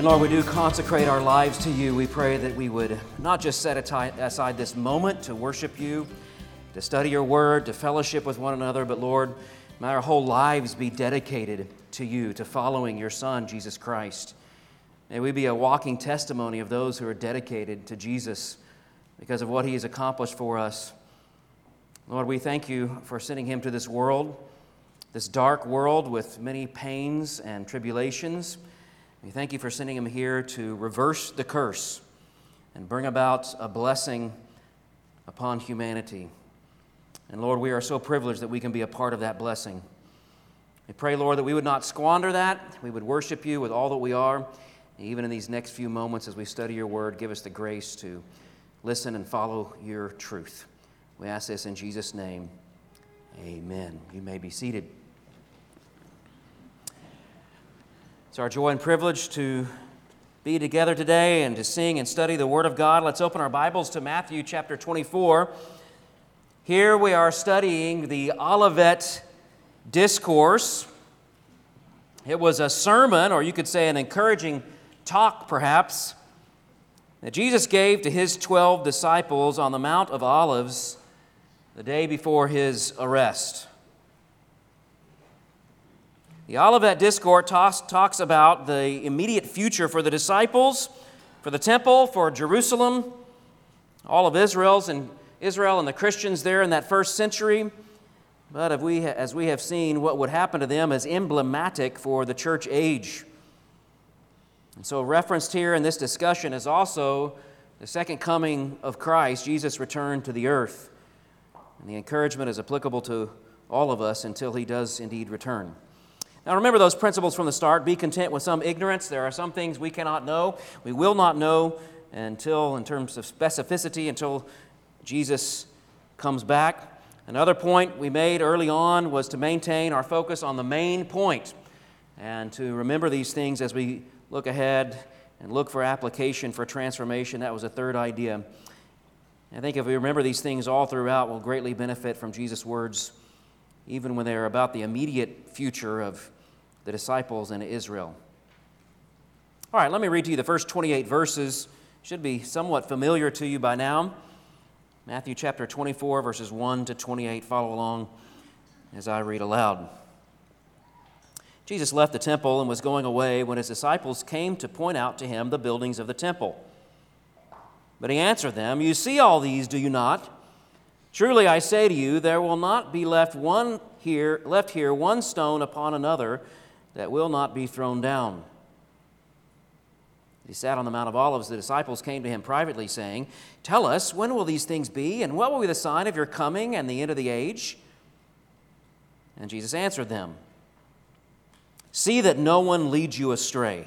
And Lord, we do consecrate our lives to you. We pray that we would not just set aside this moment to worship you, to study your word, to fellowship with one another, but Lord, may our whole lives be dedicated to you, to following your Son, Jesus Christ. May we be a walking testimony of those who are dedicated to Jesus because of what he has accomplished for us. Lord, we thank you for sending him to this world, this dark world with many pains and tribulations. We thank you for sending him here to reverse the curse and bring about a blessing upon humanity. And Lord, we are so privileged that we can be a part of that blessing. We pray, Lord, that we would not squander that. We would worship you with all that we are. And even in these next few moments as we study your word, give us the grace to listen and follow your truth. We ask this in Jesus' name. Amen. You may be seated. It's our joy and privilege to be together today and to sing and study the Word of God. Let's open our Bibles to Matthew chapter 24. Here we are studying the Olivet Discourse. It was a sermon, or you could say an encouraging talk, perhaps, that Jesus gave to his 12 disciples on the Mount of Olives the day before his arrest. The Olivet Discourse talks, talks about the immediate future for the disciples, for the temple, for Jerusalem, all of Israel's and Israel and the Christians there in that first century. But as we, as we have seen, what would happen to them is emblematic for the church age. And so, referenced here in this discussion is also the second coming of Christ, Jesus' return to the earth. And the encouragement is applicable to all of us until he does indeed return. Now, remember those principles from the start. Be content with some ignorance. There are some things we cannot know. We will not know until, in terms of specificity, until Jesus comes back. Another point we made early on was to maintain our focus on the main point and to remember these things as we look ahead and look for application for transformation. That was a third idea. I think if we remember these things all throughout, we'll greatly benefit from Jesus' words even when they are about the immediate future of the disciples in Israel. All right, let me read to you the first 28 verses. Should be somewhat familiar to you by now. Matthew chapter 24, verses 1 to 28. Follow along as I read aloud. Jesus left the temple and was going away when his disciples came to point out to him the buildings of the temple. But he answered them, You see all these, do you not? Truly I say to you, there will not be left one here, left here one stone upon another that will not be thrown down. He sat on the Mount of Olives. The disciples came to him privately, saying, Tell us, when will these things be, and what will be the sign of your coming and the end of the age? And Jesus answered them, See that no one leads you astray.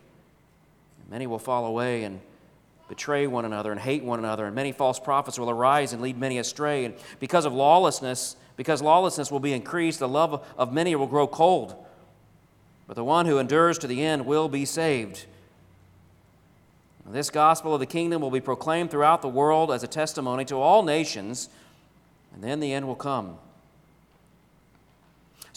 Many will fall away and betray one another and hate one another, and many false prophets will arise and lead many astray. And because of lawlessness, because lawlessness will be increased, the love of many will grow cold. But the one who endures to the end will be saved. This gospel of the kingdom will be proclaimed throughout the world as a testimony to all nations, and then the end will come.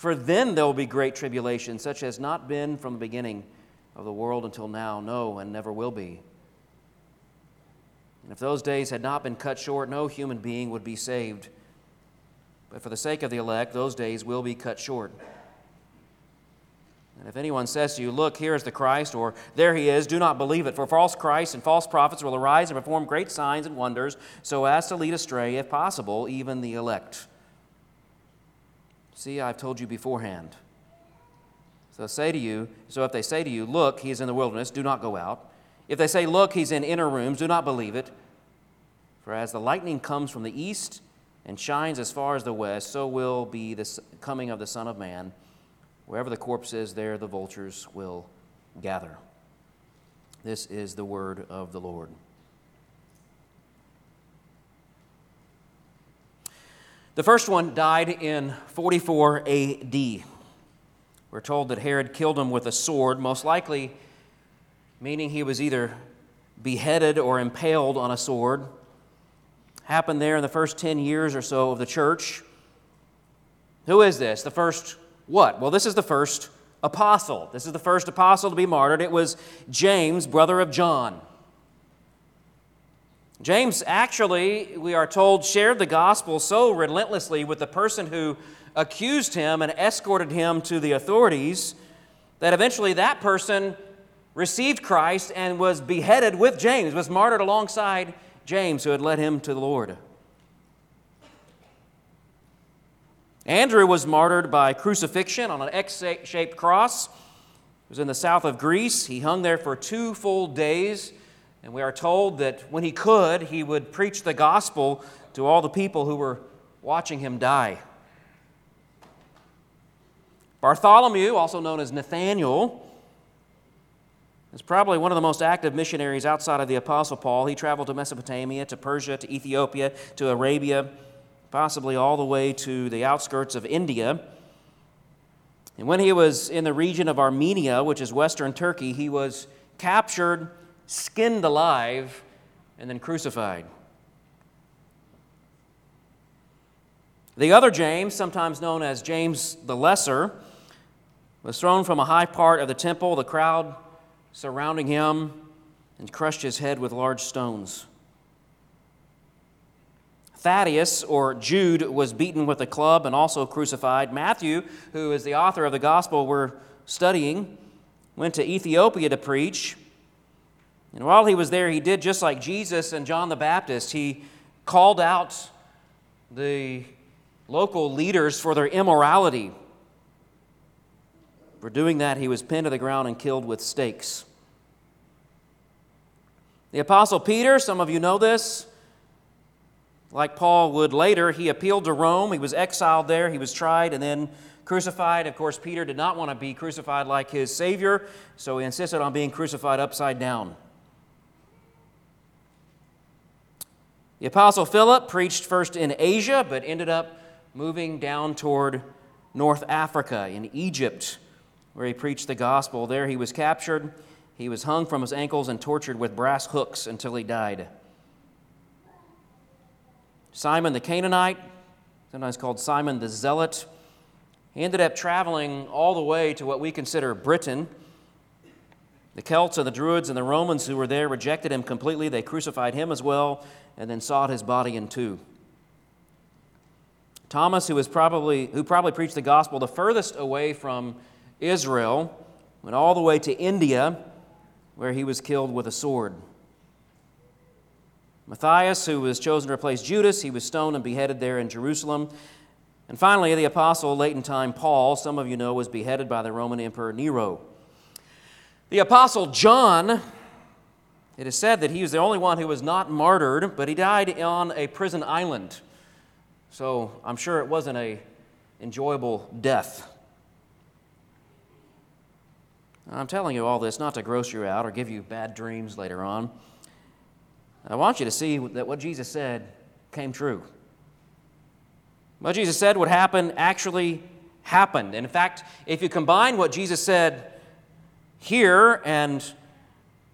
for then there will be great tribulation, such as not been from the beginning of the world until now, no, and never will be. And if those days had not been cut short, no human being would be saved. But for the sake of the elect, those days will be cut short. And if anyone says to you, Look, here is the Christ, or there he is, do not believe it. For false Christs and false prophets will arise and perform great signs and wonders, so as to lead astray, if possible, even the elect. See, I've told you beforehand. So say to you, so if they say to you, Look, he is in the wilderness, do not go out. If they say, Look, he's in inner rooms, do not believe it. For as the lightning comes from the east and shines as far as the west, so will be the coming of the Son of Man. Wherever the corpse is, there the vultures will gather. This is the word of the Lord. The first one died in 44 AD. We're told that Herod killed him with a sword, most likely meaning he was either beheaded or impaled on a sword. Happened there in the first 10 years or so of the church. Who is this? The first what? Well, this is the first apostle. This is the first apostle to be martyred. It was James, brother of John. James actually, we are told, shared the gospel so relentlessly with the person who accused him and escorted him to the authorities that eventually that person received Christ and was beheaded with James, was martyred alongside James, who had led him to the Lord. Andrew was martyred by crucifixion on an X shaped cross. It was in the south of Greece. He hung there for two full days, and we are told that when he could, he would preach the gospel to all the people who were watching him die. Bartholomew, also known as Nathaniel, is probably one of the most active missionaries outside of the Apostle Paul. He traveled to Mesopotamia, to Persia, to Ethiopia, to Arabia possibly all the way to the outskirts of India. And when he was in the region of Armenia, which is western Turkey, he was captured, skinned alive, and then crucified. The other James, sometimes known as James the Lesser, was thrown from a high part of the temple, the crowd surrounding him, and crushed his head with large stones. Thaddeus, or Jude, was beaten with a club and also crucified. Matthew, who is the author of the gospel we're studying, went to Ethiopia to preach. And while he was there, he did just like Jesus and John the Baptist. He called out the local leaders for their immorality. For doing that, he was pinned to the ground and killed with stakes. The Apostle Peter, some of you know this, like Paul would later, he appealed to Rome. He was exiled there. He was tried and then crucified. Of course, Peter did not want to be crucified like his Savior, so he insisted on being crucified upside down. The Apostle Philip preached first in Asia, but ended up moving down toward North Africa in Egypt, where he preached the gospel. There he was captured. He was hung from his ankles and tortured with brass hooks until he died. Simon the Canaanite, sometimes called Simon the Zealot, he ended up traveling all the way to what we consider Britain. The Celts and the Druids and the Romans who were there rejected him completely. They crucified him as well and then sawed his body in two. Thomas, who, was probably, who probably preached the gospel the furthest away from Israel, went all the way to India, where he was killed with a sword. Matthias, who was chosen to replace Judas, he was stoned and beheaded there in Jerusalem. And finally, the apostle, late in time, Paul, some of you know, was beheaded by the Roman Emperor Nero. The apostle John, it is said that he was the only one who was not martyred, but he died on a prison island. So I'm sure it wasn't a enjoyable death. I'm telling you all this not to gross you out or give you bad dreams later on. I want you to see that what Jesus said came true. What Jesus said would happen actually happened. And in fact, if you combine what Jesus said here and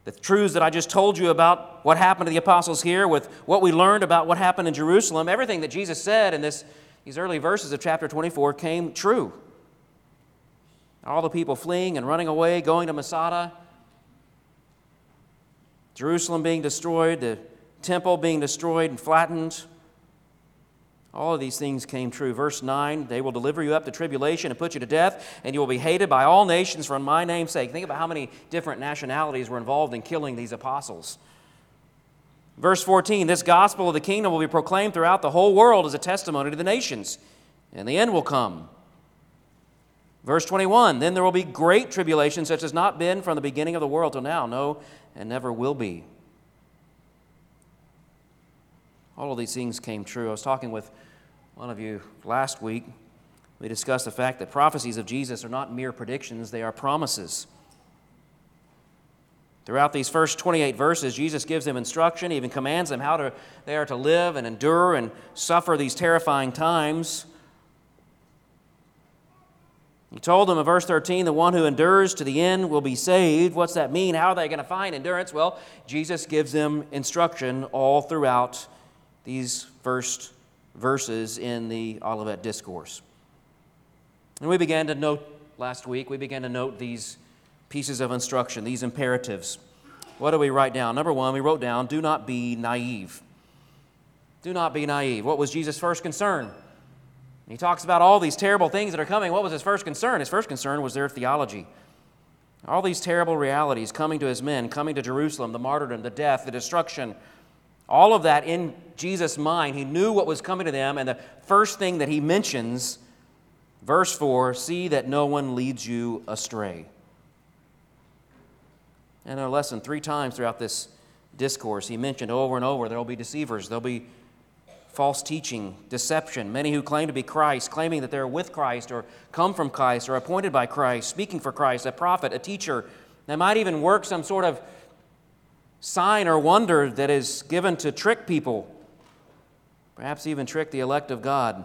the truths that I just told you about what happened to the apostles here with what we learned about what happened in Jerusalem, everything that Jesus said in this, these early verses of chapter 24 came true. All the people fleeing and running away, going to Masada, Jerusalem being destroyed, the temple being destroyed and flattened, All of these things came true. Verse 9 They will deliver you up to tribulation and put you to death, and you will be hated by all nations for my name's sake. Think about how many different nationalities were involved in killing these apostles. Verse 14 This gospel of the kingdom will be proclaimed throughout the whole world as a testimony to the nations, and the end will come. Verse 21 Then there will be great tribulation, such as not been from the beginning of the world till now, no, and never will be. All of these things came true. I was talking with one of you last week. We discussed the fact that prophecies of Jesus are not mere predictions, they are promises. Throughout these first 28 verses, Jesus gives them instruction, he even commands them how to, they are to live and endure and suffer these terrifying times. He told them in verse 13, the one who endures to the end will be saved. What's that mean? How are they going to find endurance? Well, Jesus gives them instruction all throughout these first verses in the Olivet Discourse. And we began to note last week, we began to note these pieces of instruction, these imperatives. What do we write down? Number one, we wrote down, do not be naive. Do not be naive. What was Jesus' first concern? He talks about all these terrible things that are coming. What was his first concern? His first concern was their theology. All these terrible realities coming to his men, coming to Jerusalem, the martyrdom, the death, the destruction, all of that in Jesus' mind. He knew what was coming to them, and the first thing that he mentions, verse 4 see that no one leads you astray. And a lesson three times throughout this discourse, he mentioned over and over there will be deceivers, there'll be false teaching, deception, many who claim to be Christ, claiming that they're with Christ or come from Christ or appointed by Christ, speaking for Christ, a prophet, a teacher. They might even work some sort of sign or wonder that is given to trick people, perhaps even trick the elect of God.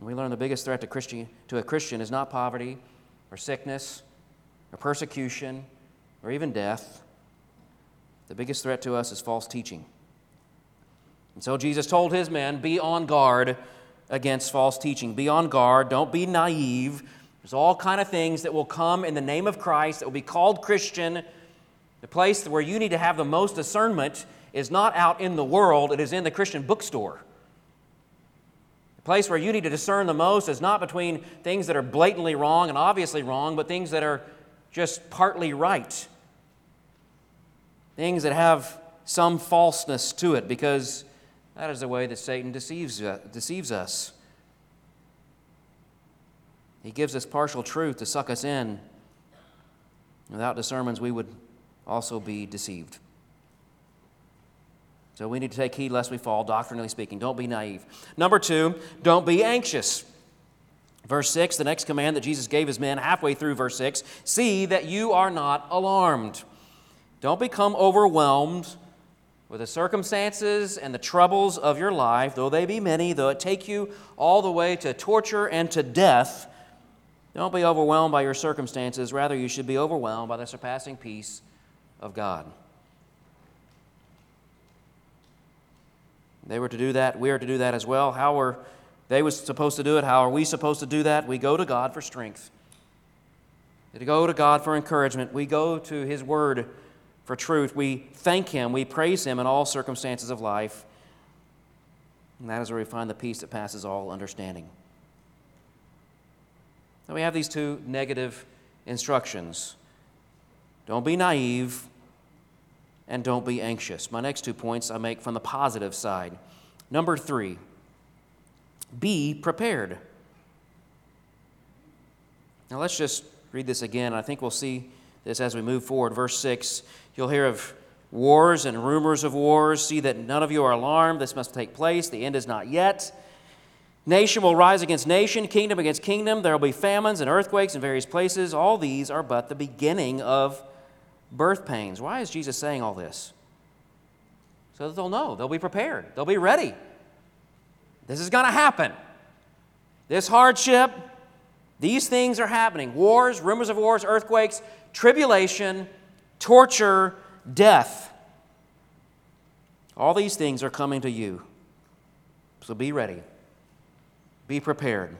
we learn the biggest threat to, Christian, to a Christian is not poverty or sickness or persecution or even death. The biggest threat to us is false teaching. And so Jesus told his men, be on guard against false teaching. Be on guard. Don't be naive. There's all kind of things that will come in the name of Christ that will be called Christian. The place where you need to have the most discernment is not out in the world, it is in the Christian bookstore. The place where you need to discern the most is not between things that are blatantly wrong and obviously wrong, but things that are just partly right. Things that have some falseness to it, because that is the way that Satan deceives, uh, deceives us. He gives us partial truth to suck us in. Without discernments, we would also be deceived. So we need to take heed lest we fall, doctrinally speaking. Don't be naive. Number two, don't be anxious. Verse 6, the next command that Jesus gave his men halfway through verse 6 see that you are not alarmed. Don't become overwhelmed with the circumstances and the troubles of your life, though they be many, though it take you all the way to torture and to death. Don't be overwhelmed by your circumstances. Rather, you should be overwhelmed by the surpassing peace of God. They were to do that. We are to do that as well. How are they was supposed to do it? How are we supposed to do that? We go to God for strength. We go to God for encouragement. We go to His Word for truth. We thank Him. We praise Him in all circumstances of life. And that is where we find the peace that passes all understanding. Now we have these two negative instructions. Don't be naive and don't be anxious. My next two points I make from the positive side. Number three, be prepared. Now let's just read this again. I think we'll see this as we move forward. Verse 6 you'll hear of wars and rumors of wars. See that none of you are alarmed. This must take place. The end is not yet. Nation will rise against nation, kingdom against kingdom. There will be famines and earthquakes in various places. All these are but the beginning of birth pains. Why is Jesus saying all this? So that they'll know, they'll be prepared, they'll be ready. This is going to happen. This hardship, these things are happening wars, rumors of wars, earthquakes, tribulation, torture, death. All these things are coming to you. So be ready, be prepared.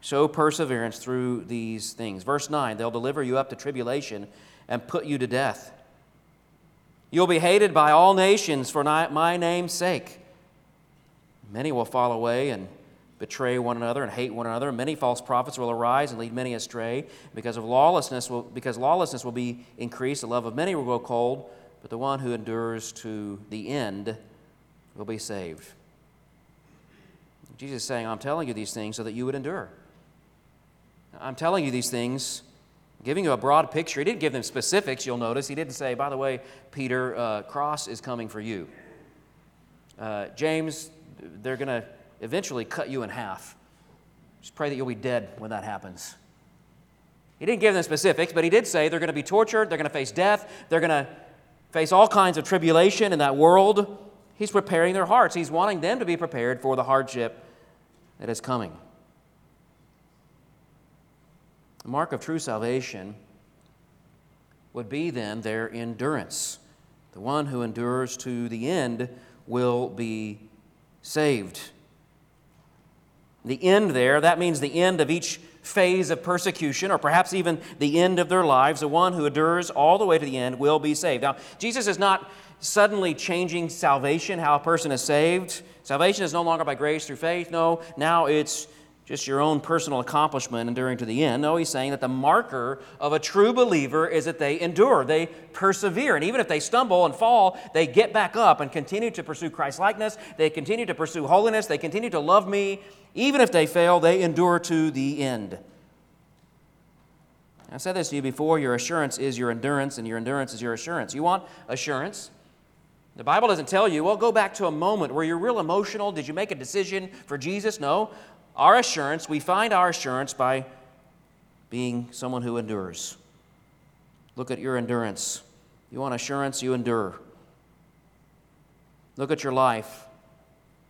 Show perseverance through these things. Verse 9 they'll deliver you up to tribulation and put you to death. You'll be hated by all nations for my name's sake. Many will fall away and betray one another and hate one another. Many false prophets will arise and lead many astray. Because of lawlessness will, because lawlessness will be increased, the love of many will grow cold, but the one who endures to the end will be saved. Jesus is saying, I'm telling you these things so that you would endure. I'm telling you these things, giving you a broad picture. He didn't give them specifics, you'll notice. He didn't say, by the way, Peter, uh, cross is coming for you. Uh, James, they're going to eventually cut you in half. Just pray that you'll be dead when that happens. He didn't give them specifics, but he did say they're going to be tortured, they're going to face death, they're going to face all kinds of tribulation in that world. He's preparing their hearts. He's wanting them to be prepared for the hardship that is coming. The mark of true salvation would be then their endurance. The one who endures to the end will be saved. The end there, that means the end of each phase of persecution, or perhaps even the end of their lives. The one who endures all the way to the end will be saved. Now, Jesus is not suddenly changing salvation, how a person is saved. Salvation is no longer by grace through faith. No, now it's just your own personal accomplishment enduring to the end. No, he's saying that the marker of a true believer is that they endure, they persevere. And even if they stumble and fall, they get back up and continue to pursue Christ likeness. They continue to pursue holiness. They continue to love me. Even if they fail, they endure to the end. I said this to you before your assurance is your endurance, and your endurance is your assurance. You want assurance? The Bible doesn't tell you, well, go back to a moment where you're real emotional. Did you make a decision for Jesus? No. Our assurance, we find our assurance by being someone who endures. Look at your endurance. You want assurance, you endure. Look at your life.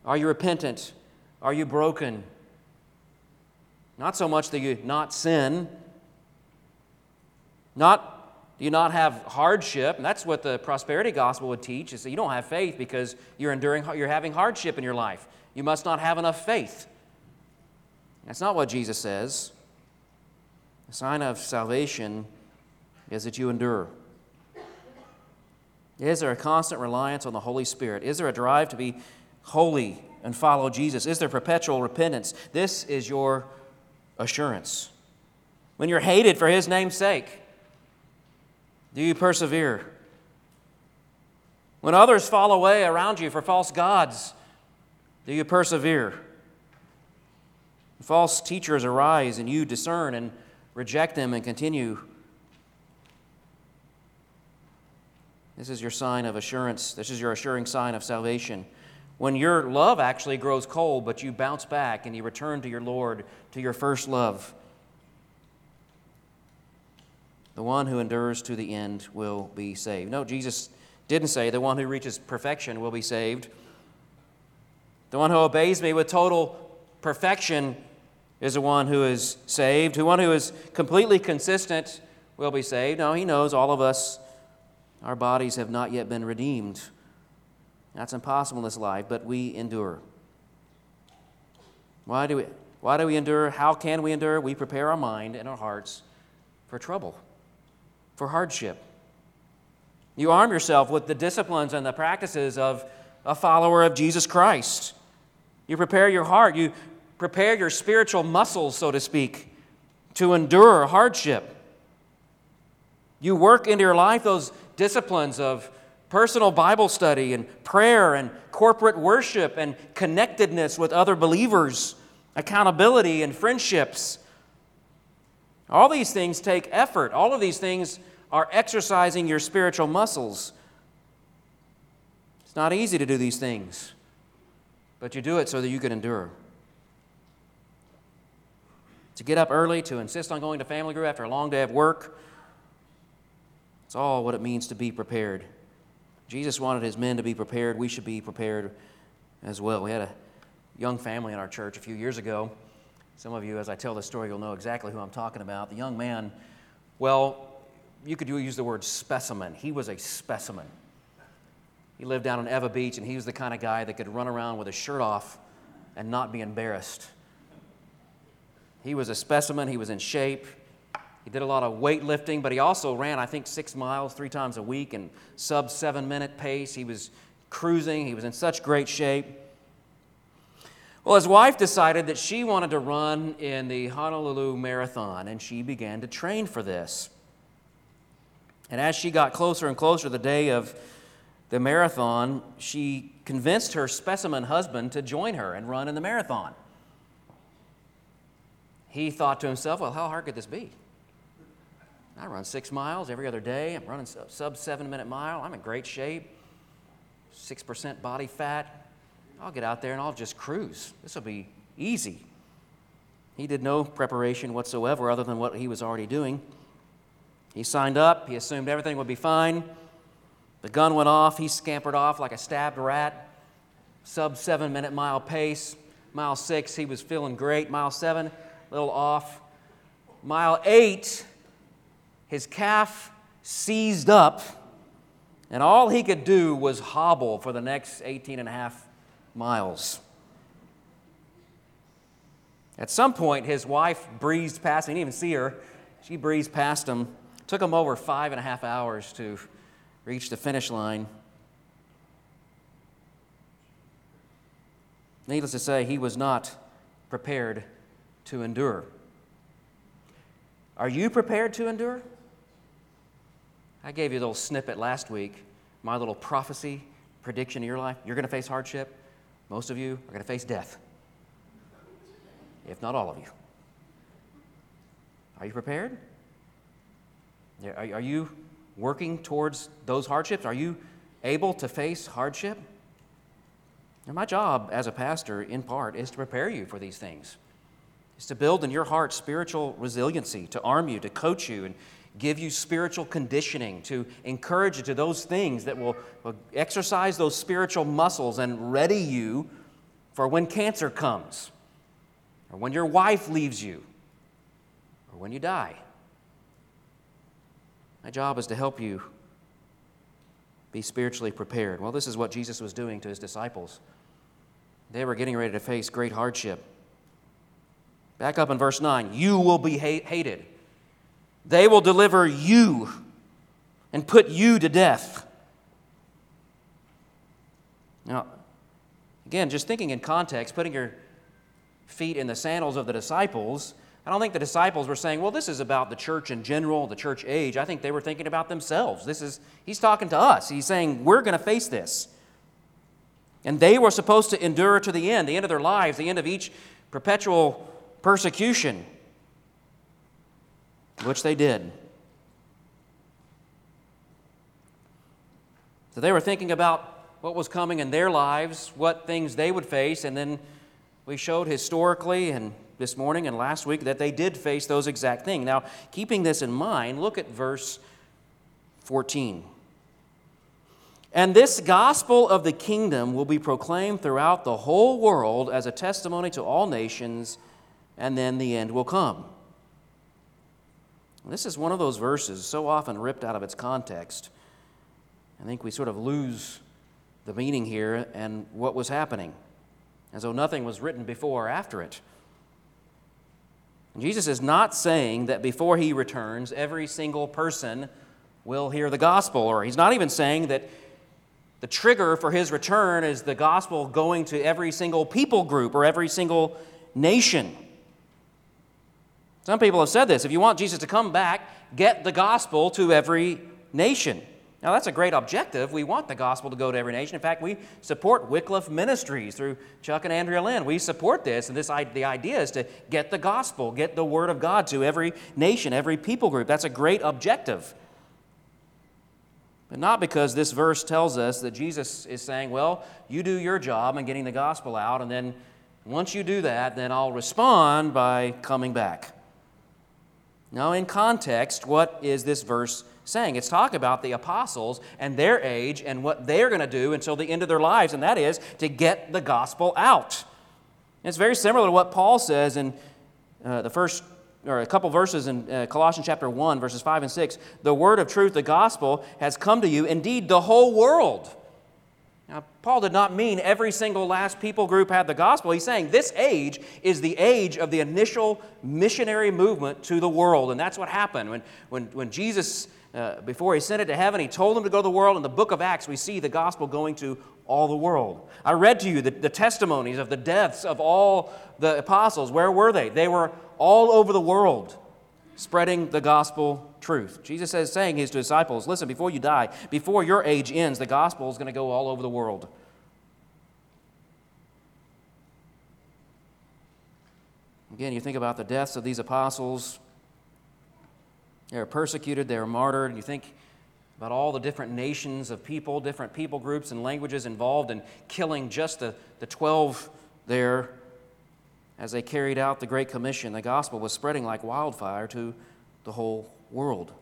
Are you repentant? Are you broken? Not so much that you not sin, not do you not have hardship? And that's what the prosperity gospel would teach is that you don't have faith because you're enduring you're having hardship in your life. You must not have enough faith. That's not what Jesus says. The sign of salvation is that you endure. Is there a constant reliance on the Holy Spirit? Is there a drive to be holy and follow Jesus? Is there perpetual repentance? This is your assurance. When you're hated for His name's sake, do you persevere? When others fall away around you for false gods, do you persevere? False teachers arise and you discern and reject them and continue. This is your sign of assurance. This is your assuring sign of salvation. When your love actually grows cold, but you bounce back and you return to your Lord, to your first love. The one who endures to the end will be saved. No, Jesus didn't say the one who reaches perfection will be saved. The one who obeys me with total perfection is the one who is saved. The one who is completely consistent will be saved. No, he knows all of us, our bodies have not yet been redeemed. That's impossible in this life, but we endure. Why do we, why do we endure? How can we endure? We prepare our mind and our hearts for trouble, for hardship. You arm yourself with the disciplines and the practices of a follower of Jesus Christ. You prepare your heart. You prepare your spiritual muscles, so to speak, to endure hardship. You work into your life those disciplines of personal Bible study and prayer and corporate worship and connectedness with other believers, accountability and friendships. All these things take effort. All of these things are exercising your spiritual muscles. It's not easy to do these things, but you do it so that you can endure to get up early, to insist on going to family group after a long day of work. It's all what it means to be prepared. Jesus wanted his men to be prepared. We should be prepared as well. We had a young family in our church a few years ago. Some of you, as I tell this story, you'll know exactly who I'm talking about. The young man, well, you could use the word specimen. He was a specimen. He lived down in Ewa Beach, and he was the kind of guy that could run around with his shirt off and not be embarrassed. He was a specimen, he was in shape. He did a lot of weightlifting, but he also ran, I think, six miles three times a week and sub seven minute pace. He was cruising, he was in such great shape. Well, his wife decided that she wanted to run in the Honolulu Marathon, and she began to train for this. And as she got closer and closer the day of the marathon, she convinced her specimen husband to join her and run in the marathon. He thought to himself, well, how hard could this be? I run six miles every other day. I'm running sub seven minute mile. I'm in great shape. 6% body fat. I'll get out there and I'll just cruise. This will be easy. He did no preparation whatsoever other than what he was already doing. He signed up, he assumed everything would be fine. The gun went off, he scampered off like a stabbed rat. Sub seven minute mile pace. Mile six, he was feeling great. Mile seven, a little off. Mile eight, his calf seized up, and all he could do was hobble for the next 18 and a half miles. At some point, his wife breezed past. Him. He didn't even see her. She breezed past him. Took him over five and a half hours to reach the finish line. Needless to say, he was not prepared to endure. Are you prepared to endure? I gave you a little snippet last week, my little prophecy prediction of your life. You're going to face hardship. Most of you are going to face death, if not all of you. Are you prepared? Are, you working towards those hardships? Are you able to face hardship? And my job as a pastor, in part, is to prepare you for these things. Is to build in your heart spiritual resiliency, to arm you, to coach you, and give you spiritual conditioning, to encourage you to those things that will, will exercise those spiritual muscles and ready you for when cancer comes, or when your wife leaves you, or when you die. My job is to help you be spiritually prepared. Well, this is what Jesus was doing to his disciples. They were getting ready to face great hardship. Back up in verse 9 you will be hated, they will deliver you and put you to death. Now, again, just thinking in context, putting your feet in the sandals of the disciples, I don't think the disciples were saying, well, this is about the church in general, the church age. I think they were thinking about themselves. This is, he's talking to us. He's saying, we're going to face this. And they were supposed to endure to the end, the end of their lives, the end of each perpetual persecution, which they did. So they were thinking about what was coming in their lives, what things they would face, and then we showed historically and this morning and last week that they did face those exact things. Now, keeping this in mind, look at verse 14. And this gospel of the kingdom will be proclaimed throughout the whole world as a testimony to all nations, and then the end will come. This is one of those verses so often ripped out of its context. I think we sort of lose the meaning here and what was happening, as though nothing was written before or after it. Jesus is not saying that before he returns, every single person will hear the gospel, or he's not even saying that the trigger for his return is the gospel going to every single people group or every single nation. Some people have said this if you want Jesus to come back, get the gospel to every nation. Now, that's a great objective. We want the gospel to go to every nation. In fact, we support Wycliffe Ministries through Chuck and Andrea Lynn. We support this, and this, the idea is to get the gospel, get the word of God to every nation, every people group. That's a great objective. But not because this verse tells us that Jesus is saying, well, you do your job in getting the gospel out, and then once you do that, then I'll respond by coming back. Now, in context, what is this verse saying. It's talk about the apostles and their age and what they're going to do until the end of their lives, and that is to get the gospel out. It's very similar to what Paul says in uh, the first or a couple verses in uh, Colossians chapter 1, verses 5 and 6. The word of truth, the gospel, has come to you, indeed, the whole world. Now, Paul did not mean every single last people group had the gospel. He's saying this age is the age of the initial missionary movement to the world. And that's what happened. When, when, when Jesus uh, before he sent it to heaven, he told them to go to the world. In the book of Acts, we see the gospel going to all the world. I read to you the, the testimonies of the deaths of all the apostles. Where were they? They were all over the world spreading the gospel truth. Jesus is saying his disciples, listen, before you die, before your age ends, the gospel is going to go all over the world. Again, you think about the deaths of these apostles. They were persecuted, they were martyred. and You think about all the different nations of people, different people groups and languages involved in killing just the, the 12 there as they carried out the Great Commission. The gospel was spreading like wildfire to the whole world.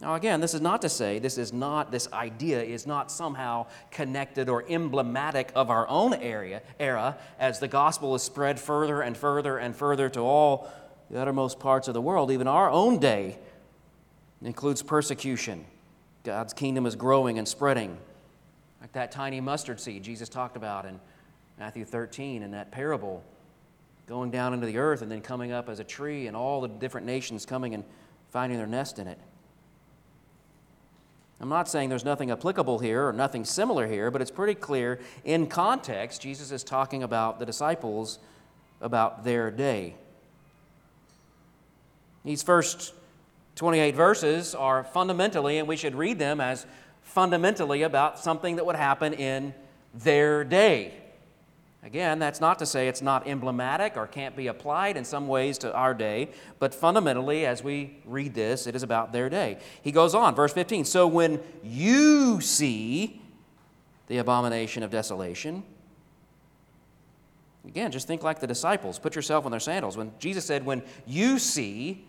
Now, again, this is not to say this is not, this idea is not somehow connected or emblematic of our own area, era as the gospel is spread further and further and further to all the uttermost parts of the world. Even our own day includes persecution. God's kingdom is growing and spreading. Like that tiny mustard seed Jesus talked about in Matthew 13 in that parable, going down into the earth and then coming up as a tree, and all the different nations coming and finding their nest in it. I'm not saying there's nothing applicable here or nothing similar here, but it's pretty clear in context, Jesus is talking about the disciples about their day. These first 28 verses are fundamentally, and we should read them as fundamentally about something that would happen in their day. Again, that's not to say it's not emblematic or can't be applied in some ways to our day, but fundamentally, as we read this, it is about their day. He goes on, verse 15 So when you see the abomination of desolation, again, just think like the disciples. Put yourself in their sandals. When Jesus said, When you see,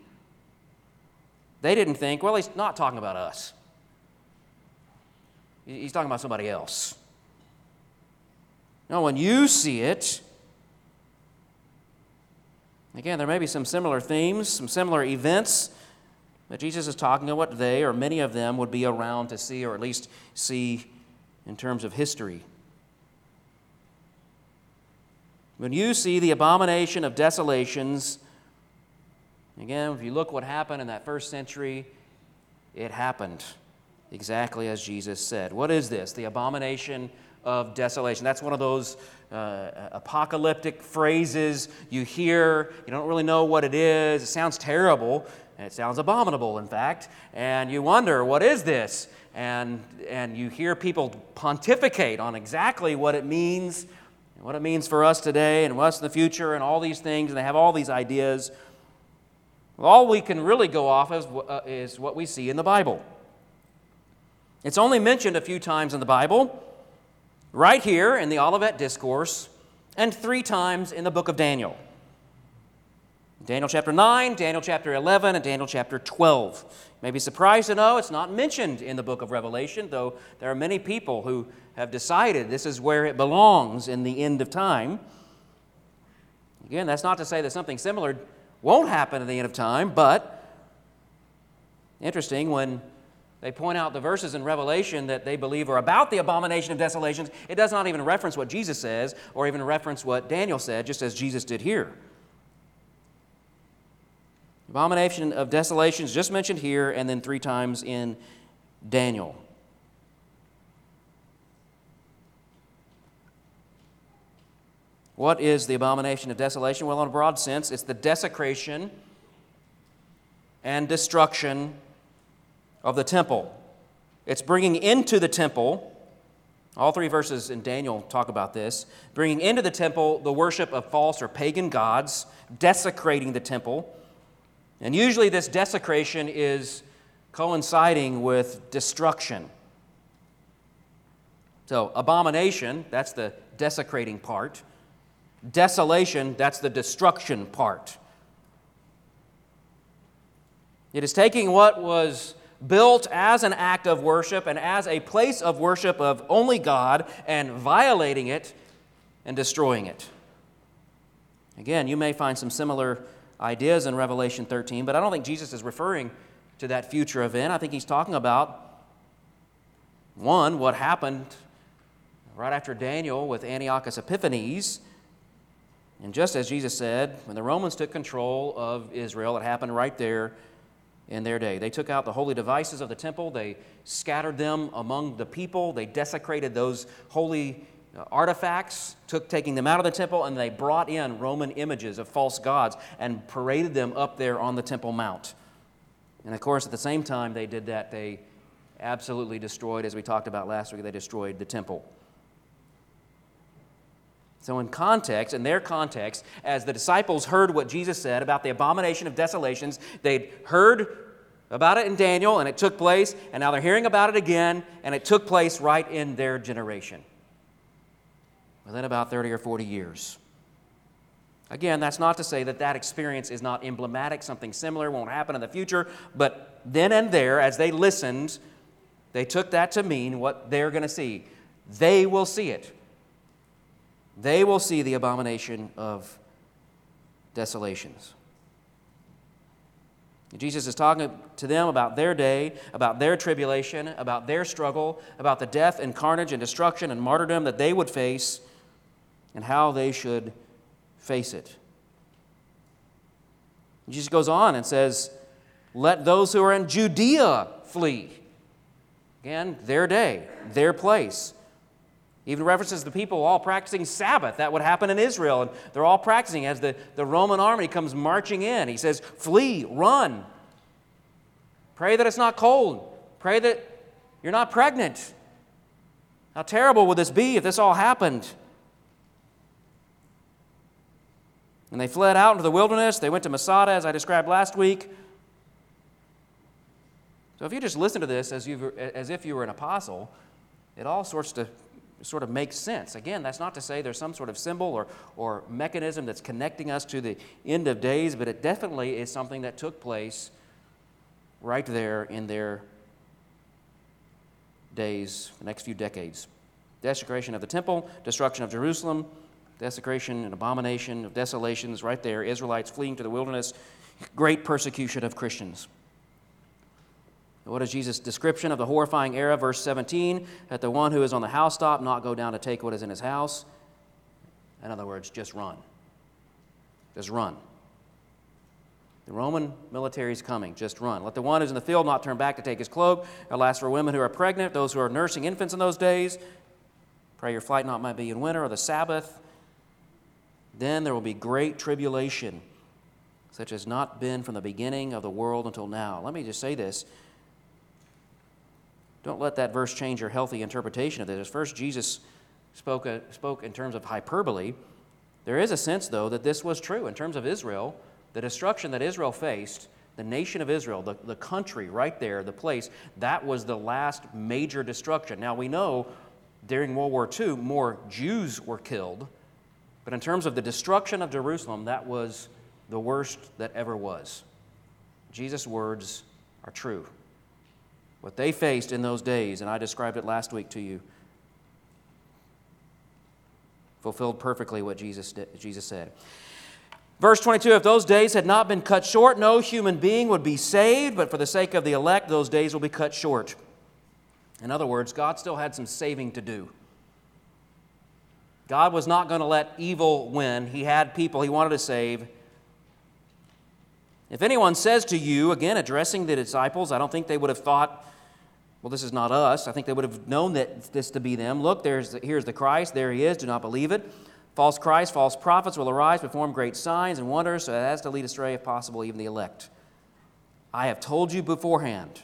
they didn't think, well, he's not talking about us, he's talking about somebody else. Now, when you see it, again, there may be some similar themes, some similar events that Jesus is talking about what they or many of them would be around to see, or at least see in terms of history. When you see the abomination of desolations, again, if you look what happened in that first century, it happened exactly as Jesus said. What is this? The abomination of desolation. That's one of those uh, apocalyptic phrases you hear. You don't really know what it is. It sounds terrible. It sounds abominable, in fact. And you wonder, what is this? And, and you hear people pontificate on exactly what it means, and what it means for us today and what's in the future, and all these things. And they have all these ideas. All we can really go off of uh, is what we see in the Bible. It's only mentioned a few times in the Bible right here in the Olivet Discourse, and three times in the book of Daniel. Daniel chapter 9, Daniel chapter 11, and Daniel chapter 12. You may be surprised to know it's not mentioned in the book of Revelation, though there are many people who have decided this is where it belongs in the end of time. Again, that's not to say that something similar won't happen at the end of time, but interesting when they point out the verses in Revelation that they believe are about the abomination of desolations. It does not even reference what Jesus says or even reference what Daniel said, just as Jesus did here. Abomination of desolations, just mentioned here and then three times in Daniel. What is the abomination of desolation? Well, in a broad sense, it's the desecration and destruction of the temple. It's bringing into the temple, all three verses in Daniel talk about this, bringing into the temple the worship of false or pagan gods, desecrating the temple. And usually this desecration is coinciding with destruction. So, abomination, that's the desecrating part. Desolation, that's the destruction part. It is taking what was built as an act of worship and as a place of worship of only God and violating it and destroying it. Again, you may find some similar ideas in Revelation 13, but I don't think Jesus is referring to that future event. I think he's talking about one, what happened right after Daniel with Antiochus Epiphanes. And just as Jesus said, when the Romans took control of Israel, it happened right there in their day. They took out the holy devices of the temple, they scattered them among the people, they desecrated those holy uh, artifacts, took taking them out of the temple, and they brought in Roman images of false gods and paraded them up there on the Temple Mount. And of course, at the same time they did that, they absolutely destroyed, as we talked about last week, they destroyed the temple. So, in context, in their context, as the disciples heard what Jesus said about the abomination of desolations, they'd heard about it in Daniel, and it took place, and now they're hearing about it again, and it took place right in their generation. Within about 30 or 40 years. Again, that's not to say that that experience is not emblematic, something similar won't happen in the future, but then and there, as they listened, they took that to mean what they're going to see. They will see it they will see the abomination of desolations. Jesus is talking to them about their day, about their tribulation, about their struggle, about the death and carnage and destruction and martyrdom that they would face, and how they should face it. Jesus goes on and says, Let those who are in Judea flee. Again, their day, their place. Even references the people all practicing Sabbath. That would happen in Israel. And they're all practicing as the, the Roman army comes marching in. He says, Flee, run. Pray that it's not cold. Pray that you're not pregnant. How terrible would this be if this all happened? And they fled out into the wilderness. They went to Masada, as I described last week. So if you just listen to this as, you as if you were an apostle, it all sorts to sort of makes sense. Again, that's not to say there's some sort of symbol or, or mechanism that's connecting us to the end of days, but it definitely is something that took place right there in their days, the next few decades. Desecration of the temple, destruction of Jerusalem, desecration and abomination of desolations right there, Israelites fleeing to the wilderness, great persecution of Christians. What is Jesus' description of the horrifying era? Verse 17 that the one who is on the housetop not go down to take what is in his house. In other words, just run. Just run. The Roman military is coming. Just run. Let the one who's in the field not turn back to take his cloak. Alas, for women who are pregnant, those who are nursing infants in those days. Pray your flight not might be in winter or the Sabbath. Then there will be great tribulation, such as not been from the beginning of the world until now. Let me just say this don't let that verse change your healthy interpretation of this. First, Jesus spoke, uh, spoke in terms of hyperbole. There is a sense, though, that this was true in terms of Israel. The destruction that Israel faced, the nation of Israel, the, the country right there, the place, that was the last major destruction. Now, we know during World War II, more Jews were killed, but in terms of the destruction of Jerusalem, that was the worst that ever was. Jesus' words are true what they faced in those days, and I described it last week to you, fulfilled perfectly what Jesus, did, Jesus said. Verse 22 If those days had not been cut short, no human being would be saved, but for the sake of the elect, those days will be cut short. In other words, God still had some saving to do. God was not going to let evil win. He had people he wanted to save. If anyone says to you, again addressing the disciples, I don't think they would have thought well, this is not us. I think they would have known that this to be them. Look, there's the, here's the Christ. There he is. Do not believe it. False Christ, false prophets will arise, perform great signs and wonders, so as to lead astray, if possible, even the elect. I have told you beforehand.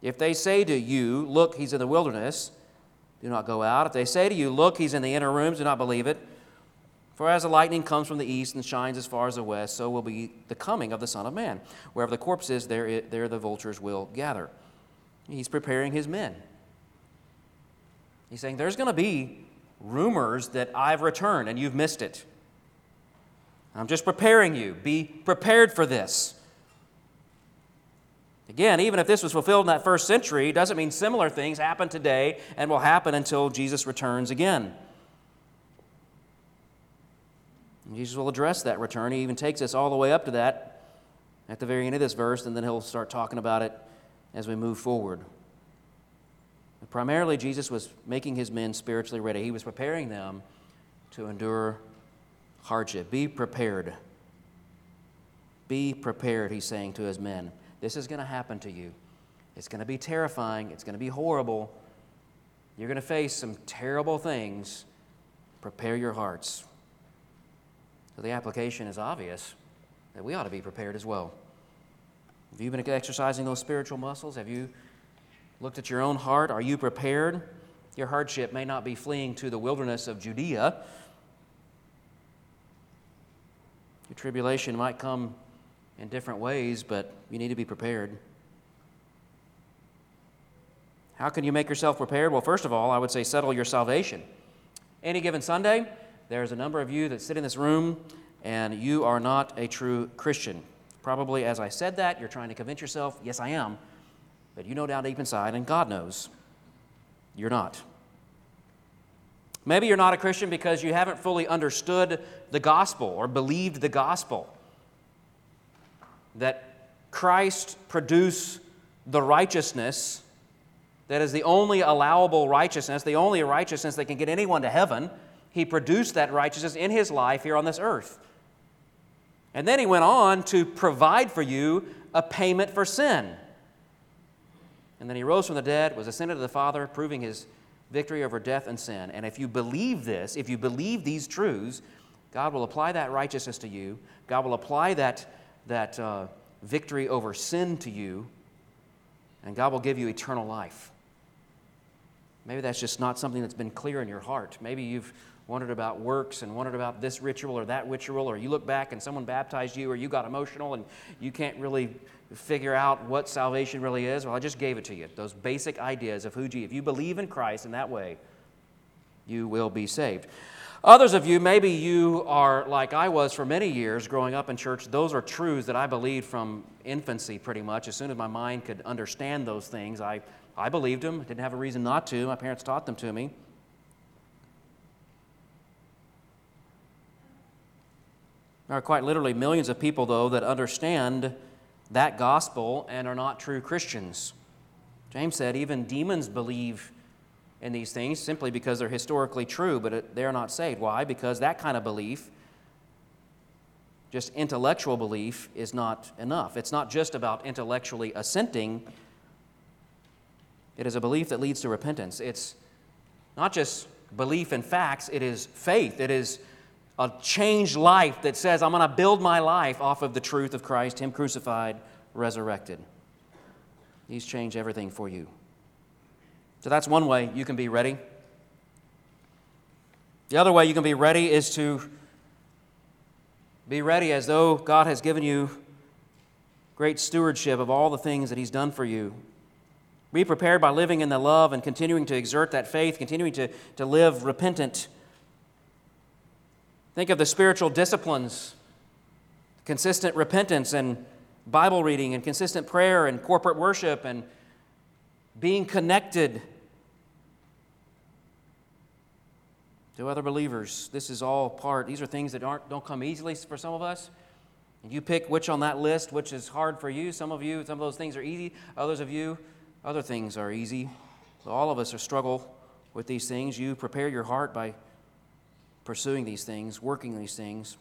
If they say to you, Look, he's in the wilderness, do not go out. If they say to you, Look, he's in the inner rooms, do not believe it. For as the lightning comes from the east and shines as far as the west, so will be the coming of the Son of Man. Wherever the corpse is, there, there the vultures will gather. He's preparing his men. He's saying, There's going to be rumors that I've returned and you've missed it. I'm just preparing you. Be prepared for this. Again, even if this was fulfilled in that first century, it doesn't mean similar things happen today and will happen until Jesus returns again. And Jesus will address that return. He even takes us all the way up to that at the very end of this verse, and then he'll start talking about it as we move forward. Primarily, Jesus was making his men spiritually ready. He was preparing them to endure hardship. Be prepared. Be prepared, he's saying to his men. This is going to happen to you. It's going to be terrifying. It's going to be horrible. You're going to face some terrible things. Prepare your hearts. So the application is obvious that we ought to be prepared as well. Have you been exercising those spiritual muscles? Have you looked at your own heart? Are you prepared? Your hardship may not be fleeing to the wilderness of Judea. Your tribulation might come in different ways, but you need to be prepared. How can you make yourself prepared? Well, first of all, I would say settle your salvation. Any given Sunday, there's a number of you that sit in this room and you are not a true Christian. Probably as I said that, you're trying to convince yourself, yes, I am. But you know down deep inside, and God knows, you're not. Maybe you're not a Christian because you haven't fully understood the gospel or believed the gospel. That Christ produced the righteousness that is the only allowable righteousness, the only righteousness that can get anyone to heaven. He produced that righteousness in his life here on this earth. And then he went on to provide for you a payment for sin. And then he rose from the dead, was ascended to the Father, proving his victory over death and sin. And if you believe this, if you believe these truths, God will apply that righteousness to you. God will apply that, that uh, victory over sin to you. And God will give you eternal life. Maybe that's just not something that's been clear in your heart. Maybe you've wondered about works and wondered about this ritual or that ritual, or you look back and someone baptized you, or you got emotional and you can't really figure out what salvation really is. Well, I just gave it to you. Those basic ideas of who Jesus. If you believe in Christ in that way, you will be saved. Others of you, maybe you are like I was for many years growing up in church. Those are truths that I believed from infancy pretty much. As soon as my mind could understand those things, I I believed them, didn't have a reason not to. My parents taught them to me. There are quite literally millions of people, though, that understand that gospel and are not true Christians. James said even demons believe in these things simply because they're historically true, but they're not saved. Why? Because that kind of belief, just intellectual belief, is not enough. It's not just about intellectually assenting it is a belief that leads to repentance. It's not just belief in facts, it is faith. It is a changed life that says, I'm going to build my life off of the truth of Christ, Him crucified, resurrected. He's changed everything for you. So that's one way you can be ready. The other way you can be ready is to be ready as though God has given you great stewardship of all the things that He's done for you be prepared by living in the love and continuing to exert that faith, continuing to, to live repentant. Think of the spiritual disciplines consistent repentance and Bible reading and consistent prayer and corporate worship and being connected to other believers. This is all part, these are things that aren't, don't come easily for some of us. You pick which on that list, which is hard for you. Some of you, some of those things are easy. Others of you, other things are easy. All of us are struggle with these things. You prepare your heart by pursuing these things, working these things.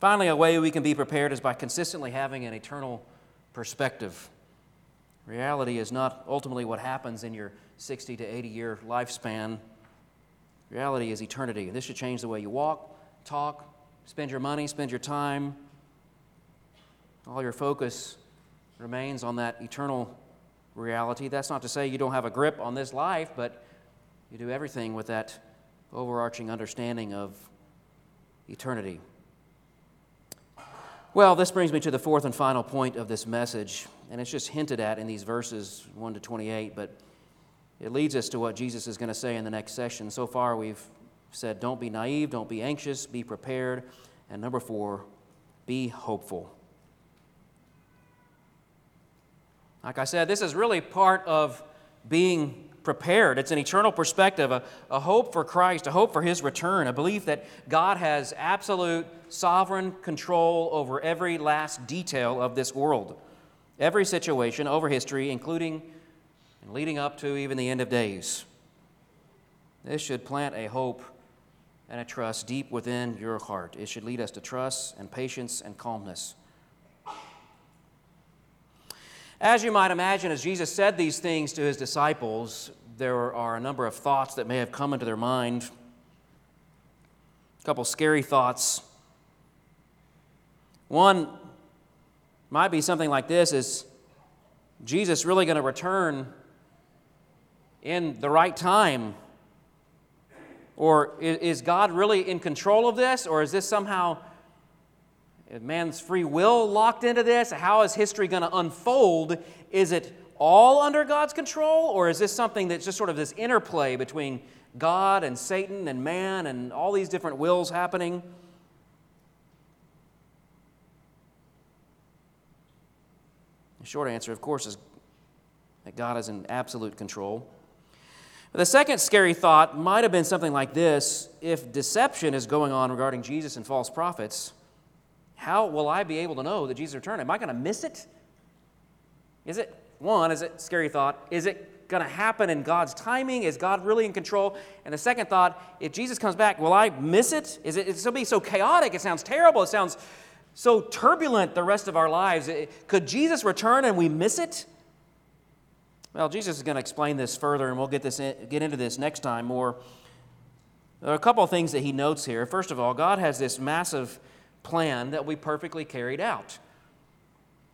Finally, a way we can be prepared is by consistently having an eternal perspective. Reality is not ultimately what happens in your 60 to 80 year lifespan. Reality is eternity. This should change the way you walk, talk, spend your money, spend your time. All your focus remains on that eternal reality. That's not to say you don't have a grip on this life, but you do everything with that overarching understanding of eternity. Well, this brings me to the fourth and final point of this message, and it's just hinted at in these verses 1 to 28, but it leads us to what Jesus is going to say in the next session. So far, we've said don't be naive, don't be anxious, be prepared, and number four, be hopeful. Like I said, this is really part of being prepared. It's an eternal perspective, a, a, hope for Christ, a hope for His return, a belief that God has absolute sovereign control over every last detail of this world, every situation over history, including and leading up to even the end of days. This should plant a hope and a trust deep within your heart. It should lead us to trust and patience and calmness. As you might imagine, as Jesus said these things to his disciples, there are a number of thoughts that may have come into their mind. A couple scary thoughts. One might be something like this is Jesus really going to return in the right time? Or is God really in control of this? Or is this somehow man's free will locked into this? How is history going to unfold? Is it all under God's control? Or is this something that's just sort of this interplay between God and Satan and man and all these different wills happening? The short answer, of course, is that God is in absolute control. The second scary thought might have been something like this if deception is going on regarding Jesus and false prophets, how will I be able to know that Jesus returned? Am I going to miss it? Is it, one, is it scary thought? Is it going to happen in God's timing? Is God really in control? And the second thought, if Jesus comes back, will I miss it? Is it to be so chaotic? It sounds terrible. It sounds so turbulent the rest of our lives. Could Jesus return and we miss it? Well, Jesus is going to explain this further, and we'll get, this in, get into this next time more. There are a couple of things that he notes here. First of all, God has this massive plan that we perfectly carried out.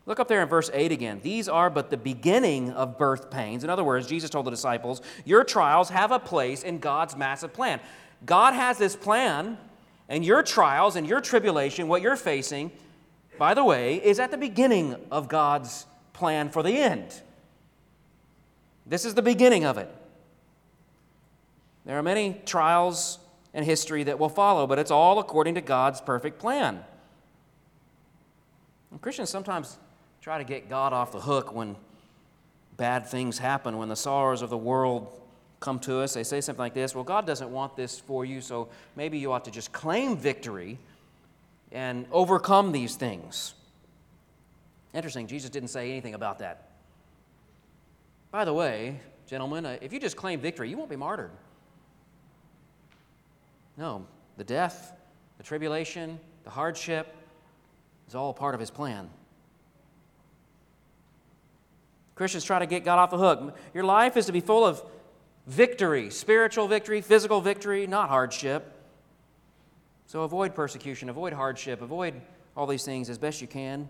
Look up there in verse 8 again. These are but the beginning of birth pains. In other words, Jesus told the disciples, Your trials have a place in God's massive plan. God has this plan, and your trials and your tribulation, what you're facing, by the way, is at the beginning of God's plan for the end. This is the beginning of it. There are many trials and history that will follow, but it's all according to God's perfect plan. And Christians sometimes try to get God off the hook when bad things happen, when the sorrows of the world come to us. They say something like this Well, God doesn't want this for you, so maybe you ought to just claim victory and overcome these things. Interesting, Jesus didn't say anything about that. By the way, gentlemen, uh, if you just claim victory, you won't be martyred. No, the death, the tribulation, the hardship is all part of his plan. Christians try to get God off the hook. Your life is to be full of victory, spiritual victory, physical victory, not hardship. So avoid persecution, avoid hardship, avoid all these things as best you can.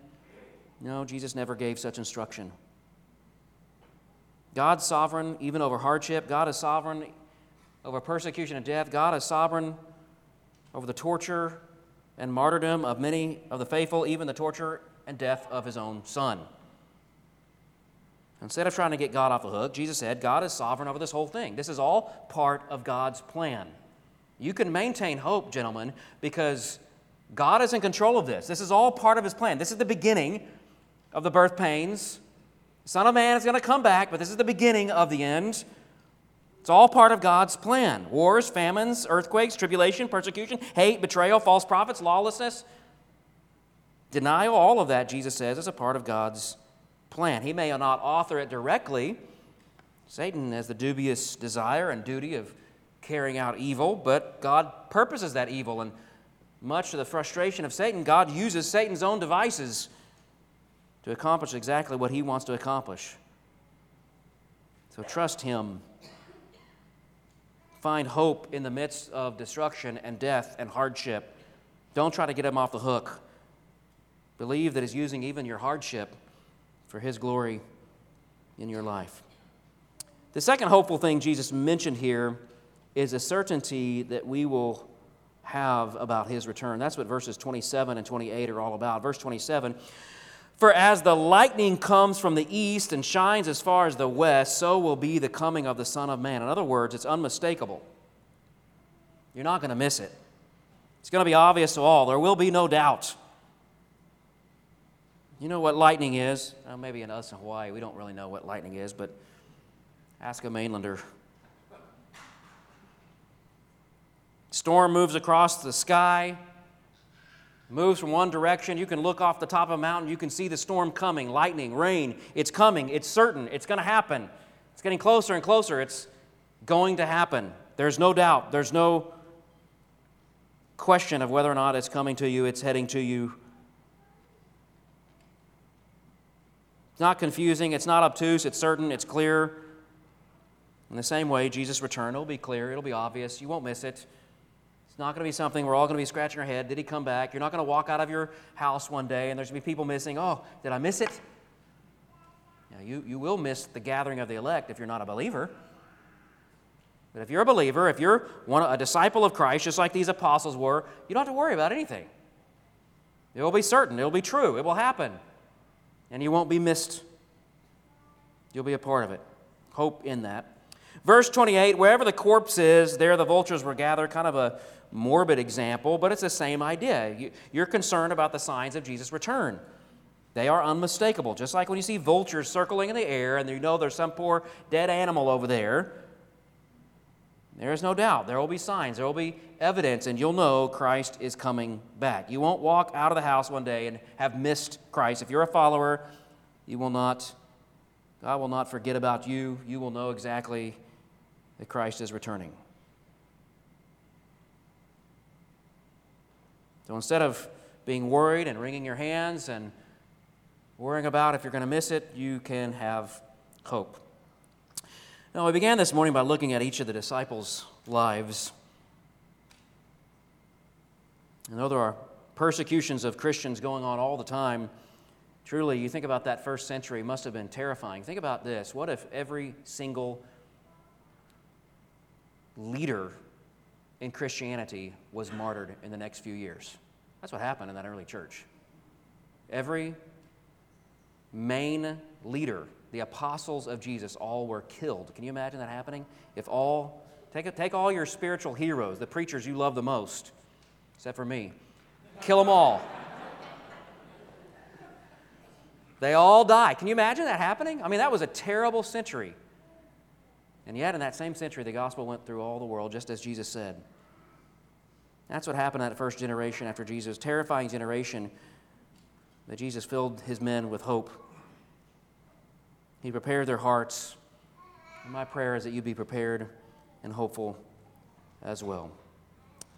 No, Jesus never gave such instruction. God's sovereign even over hardship. God is sovereign over persecution and death. God is sovereign over the torture and martyrdom of many of the faithful, even the torture and death of his own son. Instead of trying to get God off the hook, Jesus said, God is sovereign over this whole thing. This is all part of God's plan. You can maintain hope, gentlemen, because God is in control of this. This is all part of his plan. This is the beginning of the birth pains Son of Man is going to come back, but this is the beginning of the end. It's all part of God's plan wars, famines, earthquakes, tribulation, persecution, hate, betrayal, false prophets, lawlessness, denial. All of that, Jesus says, is a part of God's plan. He may not author it directly. Satan has the dubious desire and duty of carrying out evil, but God purposes that evil. And much to the frustration of Satan, God uses Satan's own devices to accomplish exactly what He wants to accomplish. So trust Him. Find hope in the midst of destruction and death and hardship. Don't try to get Him off the hook. Believe that He's using even your hardship for His glory in your life. The second hopeful thing Jesus mentioned here is a certainty that we will have about his return. That's what verses 27 and 28 are all about. Verse 27 for as the lightning comes from the east and shines as far as the west, so will be the coming of the Son of Man. In other words, it's unmistakable. You're not going to miss it. It's going to be obvious to all. There will be no doubt. You know what lightning is? Well, maybe in us in Hawaii, we don't really know what lightning is, but ask a mainlander. Storm moves across the sky moves from one direction. You can look off the top of a mountain. You can see the storm coming, lightning, rain. It's coming. It's certain. It's going to happen. It's getting closer and closer. It's going to happen. There's no doubt. There's no question of whether or not it's coming to you, it's heading to you. It's not confusing, it's not obtuse, it's certain, it's clear. In the same way, Jesus' return will be clear, it'll be obvious, you won't miss it. It's not going to be something we're all going to be scratching our head. Did he come back? You're not going to walk out of your house one day and there's going to be people missing. Oh, did I miss it? Now, you, you will miss the gathering of the elect if you're not a believer. But if you're a believer, if you're one, a disciple of Christ, just like these apostles were, you don't have to worry about anything. It will be certain, it will be true, it will happen. And you won't be missed. You'll be a part of it. Hope in that. Verse 28 wherever the corpse is, there the vultures were gathered. Kind of a morbid example, but it's the same idea. You're concerned about the signs of Jesus' return. They are unmistakable. Just like when you see vultures circling in the air and you know there's some poor dead animal over there, there is no doubt. There will be signs, there will be evidence, and you'll know Christ is coming back. You won't walk out of the house one day and have missed Christ. If you're a follower, you will not, God will not forget about you. You will know exactly that Christ is returning. So instead of being worried and wringing your hands and worrying about if you're going to miss it, you can have hope. Now, we began this morning by looking at each of the disciples' lives. And though there are persecutions of Christians going on all the time, truly, you think about that first century, must have been terrifying. Think about this what if every single leader in Christianity was martyred in the next few years? That's what happened in that early church. Every main leader the apostles of Jesus all were killed. Can you imagine that happening? If all, take, take all your spiritual heroes, the preachers you love the most, except for me, kill them all. they all die. Can you imagine that happening? I mean, that was a terrible century. And yet, in that same century, the gospel went through all the world, just as Jesus said. That's what happened in that first generation after Jesus, terrifying generation that Jesus filled his men with hope. He prepared their hearts. And my prayer is that you be prepared and hopeful as well.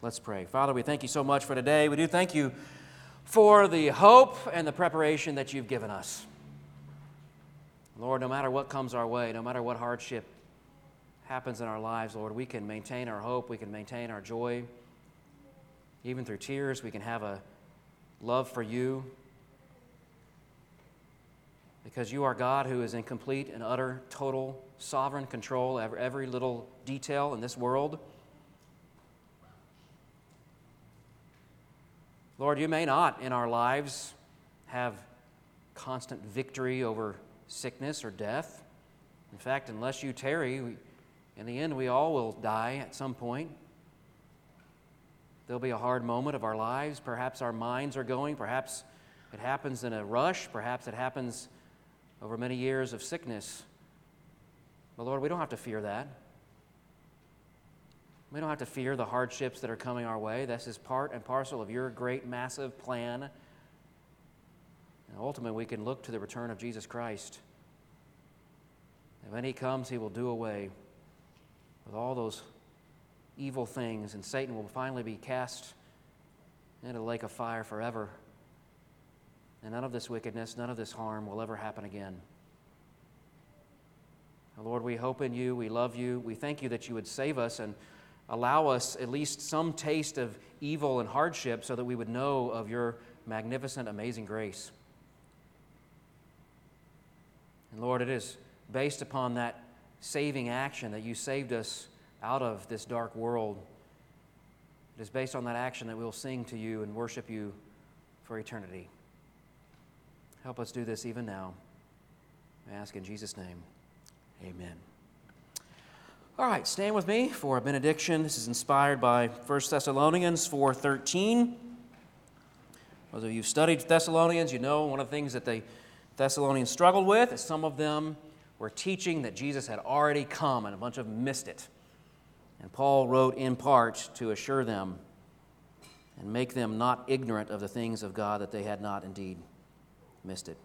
Let's pray. Father, we thank you so much for today. We do thank you for the hope and the preparation that you've given us. Lord, no matter what comes our way, no matter what hardship happens in our lives, Lord, we can maintain our hope, we can maintain our joy. Even through tears, we can have a love for you because you are God who is in complete and utter, total, sovereign control of every little detail in this world. Lord, you may not in our lives have constant victory over sickness or death. In fact, unless you tarry, in the end, we all will die at some point. There'll be a hard moment of our lives. Perhaps our minds are going. Perhaps it happens in a rush. Perhaps it happens over many years of sickness. But Lord, we don't have to fear that. We don't have to fear the hardships that are coming our way. This is part and parcel of your great, massive plan. And ultimately, we can look to the return of Jesus Christ. And when He comes, He will do away with all those evil things, and Satan will finally be cast into the lake of fire forever. And none of this wickedness, none of this harm will ever happen again. Lord, we hope in you. We love you. We thank you that you would save us and allow us at least some taste of evil and hardship so that we would know of your magnificent, amazing grace. And Lord, it is based upon that saving action that you saved us out of this dark world. It is based on that action that we'll sing to you and worship you for eternity. Help us do this even now. I ask in Jesus' name. Amen. All right, stand with me for a benediction. This is inspired by 1 Thessalonians 4:13. Those of you who've studied Thessalonians, you know one of the things that the Thessalonians struggled with is some of them were teaching that Jesus had already come, and a bunch of them missed it. And Paul wrote in part to assure them and make them not ignorant of the things of God that they had not indeed missed it.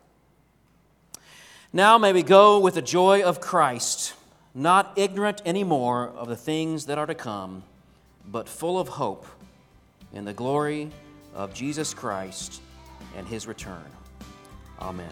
Now may we go with the joy of Christ, not ignorant anymore of the things that are to come, but full of hope in the glory of Jesus Christ and his return. Amen.